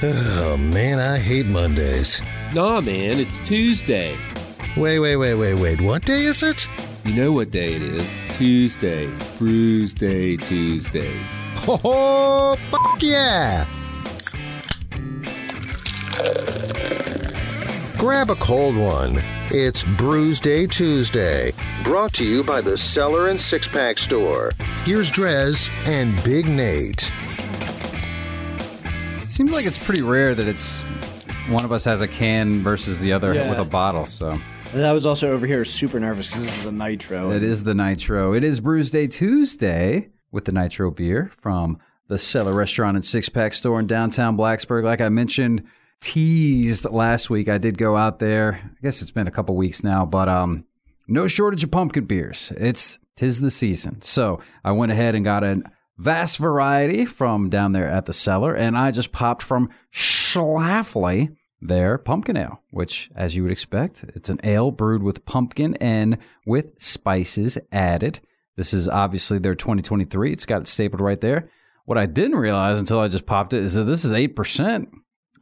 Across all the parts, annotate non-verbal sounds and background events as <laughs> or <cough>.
Oh man, I hate Mondays. Nah, man, it's Tuesday. Wait, wait, wait, wait, wait. What day is it? You know what day it is? Tuesday. Brews Day Tuesday. Oh, fuck yeah! Grab a cold one. It's Brews Day Tuesday, brought to you by the Cellar and Six Pack Store. Here's Drez and Big Nate. Seems like it's pretty rare that it's one of us has a can versus the other Yeah. with a bottle. So And I was also over here super nervous because this is a nitro. it is the Nitro. It is Brews Day Tuesday with the Nitro beer from the Cellar Restaurant and Six Pack Store in downtown Blacksburg. Like I mentioned, teased last week. I did go out there. I guess it's been a couple weeks now, but um, no shortage of pumpkin beers. It's tis the season. So I went ahead and got a vast variety from down there at the cellar, and I just popped from Schlafly their pumpkin ale, which, as you would expect, it's an ale brewed with pumpkin and with spices added. This is obviously their 2023. It's got it stapled right there. What I didn't realize until I just popped it is that this is 8%.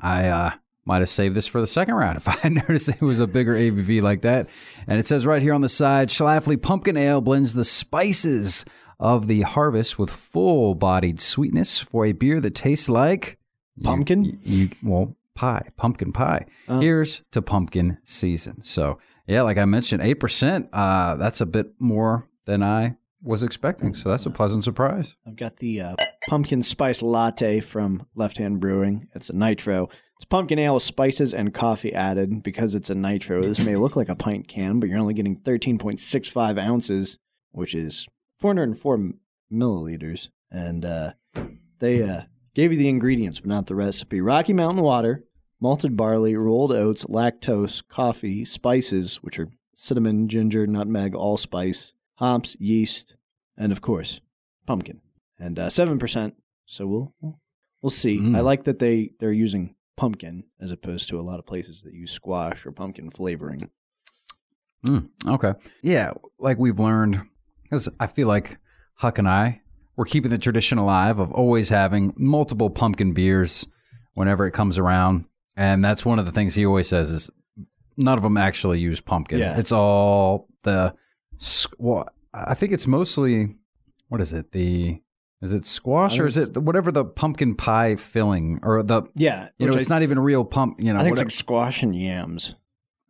I uh, might have saved this for the second round if <laughs> I noticed it was a bigger ABV like that. And it says right here on the side Schlafly Pumpkin Ale blends the spices of the harvest with full bodied sweetness for a beer that tastes like Pumpkin? You, you- well, pie, pumpkin pie. Here's to pumpkin season. So, yeah, like I mentioned, 8%. Uh, that's a bit more than I was expecting. So that's a pleasant surprise. I've got the uh, pumpkin spice latte from Left Hand Brewing. It's a nitro. It's pumpkin ale with spices and coffee added. Because it's a nitro, this may look like a pint can, but you're only getting 13.65 ounces, which is 404 milliliters. And uh, they uh, gave you the ingredients, but not the recipe. Rocky Mountain water, malted barley, rolled oats, lactose, coffee, spices, which are cinnamon, ginger, nutmeg, allspice, hops, yeast, and of course, pumpkin. And uh, seven percent. So we'll we'll, we'll see. Mm. I like that they they're using pumpkin as opposed to a lot of places that use squash or pumpkin flavoring. Mm, okay. Yeah, like we've learned, because I feel like Huck and I, we're keeping the tradition alive of always having multiple pumpkin beers whenever it comes around. And that's one of the things he always says is none of them actually use pumpkin. Yeah. It's all the, well, I think it's mostly, what is it? The, is it squash or is it whatever the pumpkin pie filling or the, Yeah, you know, it's I- not even real pump, you know, I think it's like squash and yams.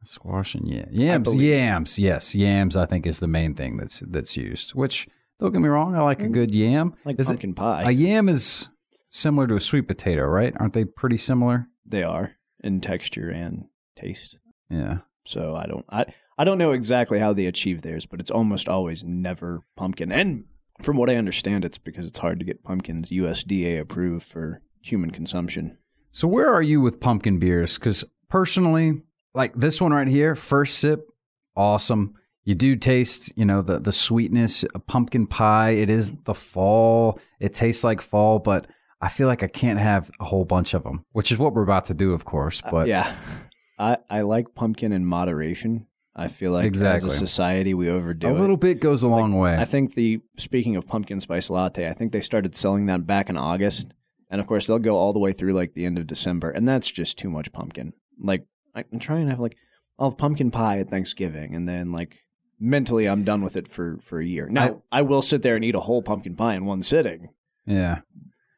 Squash and yeah, yams, yams, yes, yams. I think is the main thing that's that's used. Which don't get me wrong, I like a mm. good yam. Like Is it- pumpkin pie. a yam is similar to a sweet potato, right? Aren't they pretty similar? they are in texture and taste. Yeah. So I don't I I don't know exactly how they achieve theirs, but it's almost always never pumpkin. And from what I understand, it's because it's hard to get pumpkins USDA approved for human consumption. So where are you with pumpkin beers? Because personally, like this one right here, first sip, awesome. You do taste, you know, the the sweetness, a pumpkin pie. It is the fall. It tastes like fall, but I feel like I can't have a whole bunch of them, which is what we're about to do, of course. Uh, but yeah, <laughs> I I like pumpkin in moderation. I feel like Exactly. as a society we overdo it. a it. little bit goes a long way. I think the speaking of pumpkin spice latte, I think they started selling that back in August, and of course they'll go all the way through like the end of December, and that's just too much pumpkin. Like I can try and have like I'll have pumpkin pie at Thanksgiving, and then like mentally I'm done with it for for a year. Now I, will sit there and eat a whole pumpkin pie in one sitting. yeah.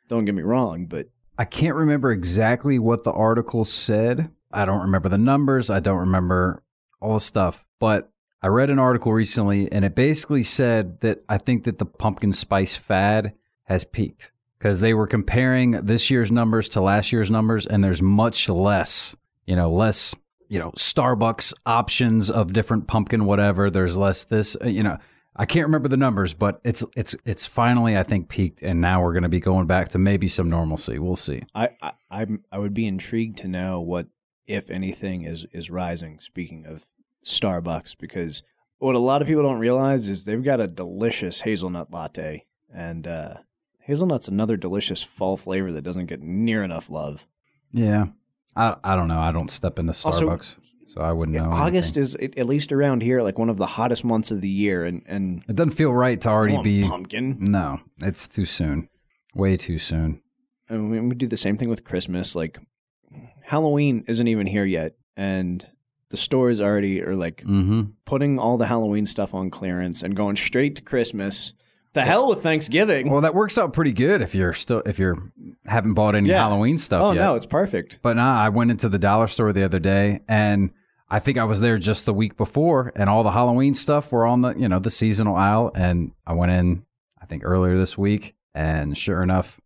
Don't get me wrong, but I can't remember exactly what the article said. I don't remember the numbers. I don't remember all the stuff. But I read an article recently and it basically said that I think that the pumpkin spice fad has peaked because they were comparing this year's numbers to last year's numbers and there's much less, you know, less, you know, Starbucks options of different pumpkin whatever. There's less this, uh, you know, I can't remember the numbers, but it's it's it's finally I think peaked and now we're going to be going back to maybe some normalcy. We'll see. I, I I'm I would be intrigued to know what if anything is is rising. Speaking of Starbucks, because what a lot of people don't realize is they've got a delicious hazelnut latte, and uh, hazelnut's another delicious fall flavor that doesn't get near enough love. Yeah. I I don't know. I don't step into Also, Starbucks, so I wouldn't know. August anything. is at at least around here like one of the hottest months of the year, and and It doesn't feel right to already be. pumpkin. No, it's too soon. Way too soon. And we we do the same thing with Christmas. Like Halloween isn't even here yet, and the stores already are like Mm-hmm. putting all the Halloween stuff on clearance and going straight to Christmas. The hell with Thanksgiving. Well, that works out pretty good if you're still if you're haven't bought any Yeah. Halloween stuff oh yet. no, it's perfect. But nah, I went into the dollar store the other day and I think I was there just the week before and all the Halloween stuff were on the, you know, the seasonal aisle and I went in I think earlier this week and sure enough,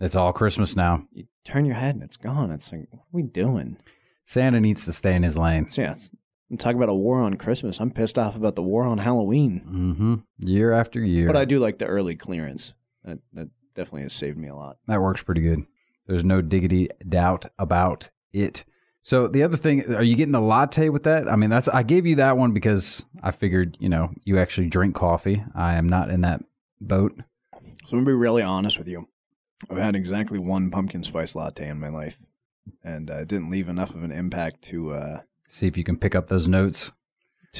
it's all Christmas now. You turn your head and it's gone. It's like, what are we doing? Santa needs to stay in his lane. So yeah, it's, I'm talking about a war on Christmas. I'm pissed off about the war on Halloween. Mm-hmm. Year after year. But I do like the early clearance. That, that definitely has saved me a lot. That works pretty good. There's no diggity doubt about it. So the other thing, are you getting the latte with that? I mean, that's I gave you that one because I figured, you know, you actually drink coffee. I am not in that boat. So I'm gonna be really honest with you. I've had exactly one pumpkin spice latte in my life, and uh, it didn't leave enough of an impact to. Uh, See if you can pick up those notes.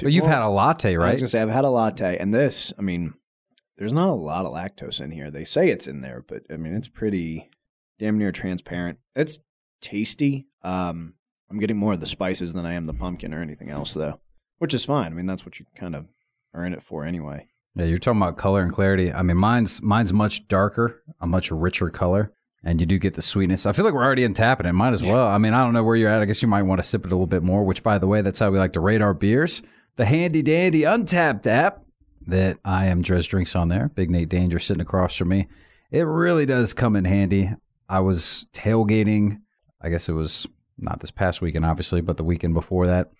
But you've well, had a latte, right? I was gonna say I've had a latte, and this, I mean, there's not a lot of lactose in here. They say it's in there, but I mean, it's pretty damn near transparent. It's tasty. Um, I'm getting more of the spices than I am the pumpkin or anything else, though, which is fine. I mean, that's what you kind of are in it for anyway. Yeah, you're talking about color and clarity. I mean, mine's mine's much darker, a much richer color, and you do get the sweetness. I feel like we're already untapping it. Might as well. I mean, I don't know where you're at. I guess you might want to sip it a little bit more. Which, by the way, that's how we like to rate our beers. The handy dandy Untappd app that I am Drez Drinks on there. Big Nate Danger sitting across from me. It really does come in handy. I was tailgating. I guess it was not this past weekend, obviously, but the weekend before that,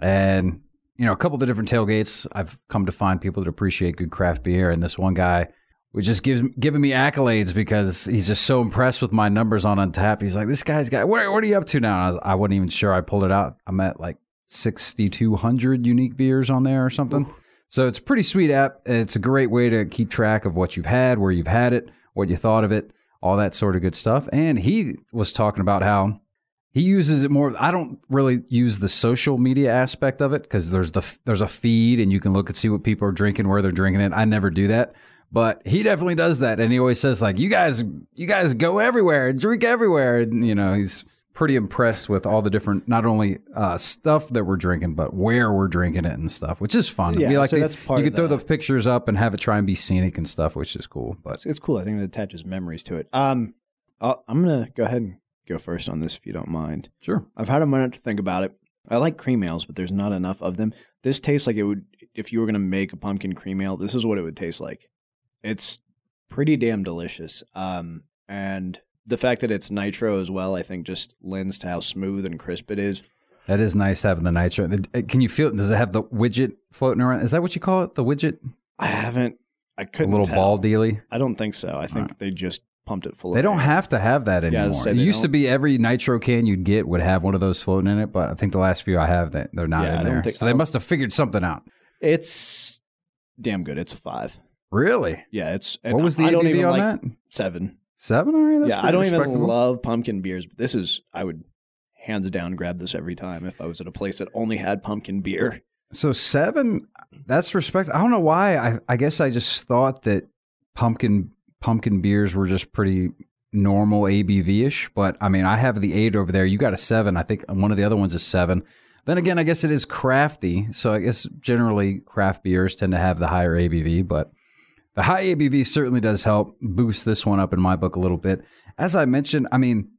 and you know, a couple of the different tailgates. I've come to find people that appreciate good craft beer, and this one guy was just gives giving me accolades because he's just so impressed with my numbers on Untappd. He's like, "This guy's got what? What are you up to now?" I, was, I wasn't even sure. I pulled it out. I'm at like 6,200 unique beers on there or something. So it's a pretty sweet app. It's a great way to keep track of what you've had, where you've had it, what you thought of it, all that sort of good stuff. And he was talking about how he uses it more. I don't really use the social media aspect of it because there's the there's a feed and you can look and see what people are drinking, where they're drinking it. I never do that, but he definitely does that, and he always says like, "You guys, you guys go everywhere and drink everywhere." And you know, he's pretty impressed with all the different not only uh, stuff that we're drinking, but where we're drinking it and stuff, which is fun. Yeah, we like so to, that's part you could throw the- pictures up and have it try and be scenic and stuff, which is cool. But It's, it's cool. I think it attaches memories to it. Um, I'll, I'm gonna go ahead and go first on this if you don't mind. sure, I've had a minute to think about it. I like cream ales, but there's not enough of them. This tastes like it would if you were gonna make a pumpkin cream ale. This is what it would taste like. It's pretty damn delicious. Um, and the fact that it's nitro as well, I think, just lends to how smooth and crisp it is. that is nice having the nitro. Uh, Can you feel? it? Does it have the widget floating around? Is that what you call it? The widget, I haven't. I couldn't A little tell. ball dealy. I don't think so. I think they just pumped it full. They don't air. have to have that Yeah, anymore. was it used to don't- be every nitro can you'd get would have one of those floating in it, but I think the last few I have that they're not Yeah, in there. think- so they must have figured something out. It's damn good. It's a five. Really? Yeah, it's. What was the I don't ABV even on like that? Seven. Seven? All right. That's yeah, I don't even love pumpkin beers, but this is. I would hands down grab this every time if I was at a place that only had pumpkin beer. So seven, that's respect. I don't know why. I I guess I just thought that pumpkin pumpkin beers were just pretty normal ABV ish. But I mean, I have the eight over there. You got a seven. I think one of the other ones is seven. Then again, I guess it is crafty. So I guess generally craft beers tend to have the higher ABV, but the high ABV certainly does help boost this one up in my book a little bit. As I mentioned, I mean,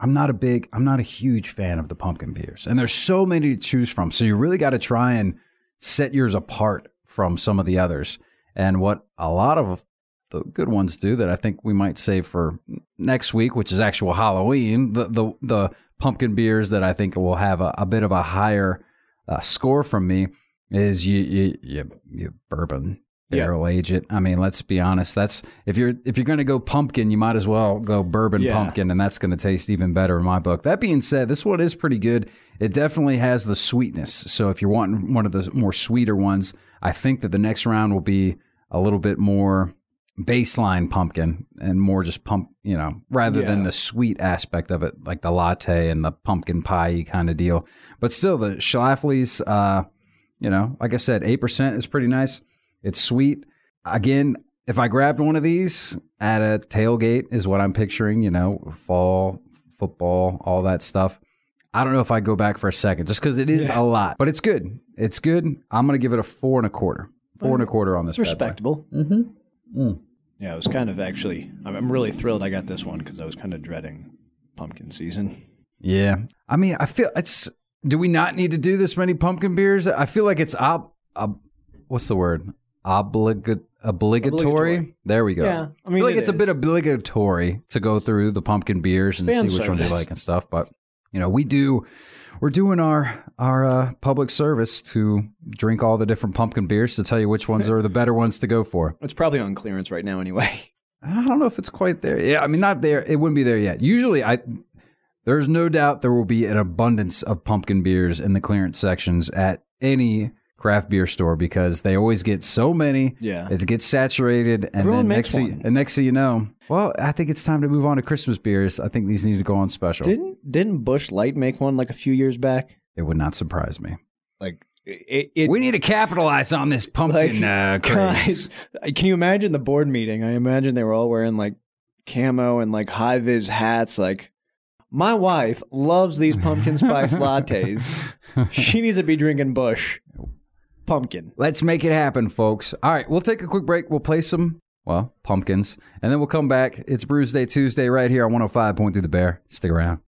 I'm not a big, I'm not a huge fan of the pumpkin beers, and there's so many to choose from. So you really got to try and set yours apart from some of the others. And what a lot of the good ones do that I think we might save for next week, which is actual Halloween, the the, the pumpkin beers that I think will have a, a bit of a higher uh, score from me is you you you, you bourbon Yeah. barrel age it. I mean, let's be honest. That's if you're if you're going to go pumpkin, you might as well go bourbon Yeah. pumpkin, and that's going to taste even better in my book. That being said, this one is pretty good. It definitely has the sweetness. So if you're wanting one of the more sweeter ones, I think that the next round will be a little bit more baseline pumpkin and more just pump, you know, rather than the sweet aspect of it, like the latte and the pumpkin pie kind of deal. But still, the Schlafly's, uh, you know, like I said, eight percent is pretty nice. It's sweet. Again, if I grabbed one of these at a tailgate, is what I'm picturing. You know, fall football, all that stuff. I don't know if I'd go back for a second just because it is a lot, but it's good. It's good. I'm going to give it a four and a quarter. Four and a quarter on this. It's bad boy. respectable. Mm-hmm. Yeah, I was kind of actually. I'm I'm really thrilled I got this one because I was kind of dreading pumpkin season. Yeah. I mean, I feel it's. Do we not need to do this many pumpkin beers? I feel like it's ob. ob what's the word? Obligat obligatory. Obligatory. There we go. Yeah, I I, mean, feel like it it's a bit obligatory to go through the pumpkin beers and Fan see which ones you like and stuff. But you know, we do. We're doing our our uh, public service to drink all the different pumpkin beers to tell you which ones <laughs> are the better ones to go for. It's probably on clearance right now anyway. <laughs> I don't know if it's quite there. Yeah, I mean, not there. It wouldn't be there yet. Usually, I there's no doubt there will be an abundance of pumpkin beers in the clearance sections at any craft beer store because they always get so many. Yeah. it gets saturated, and Everyone then next thing, one. and next thing you know, well, I think it's time to move on to Christmas beers. I think these need to go on special. Didn't didn't Busch Light make one like a few years back? it would not surprise me. Like it. it We need to capitalize on this pumpkin like, uh, <laughs> craze. guys, can you imagine the board meeting? I imagine they were all wearing like camo and like high vis hats. Like, my wife loves these pumpkin spice <laughs> lattes. She needs to be drinking Busch <laughs> pumpkin. Let's make it happen, folks. All right, we'll take a quick break. We'll play some, well, pumpkins, and then we'll come back. It's Brews Day Tuesday right here on 105 Point Through the Bear. Stick around.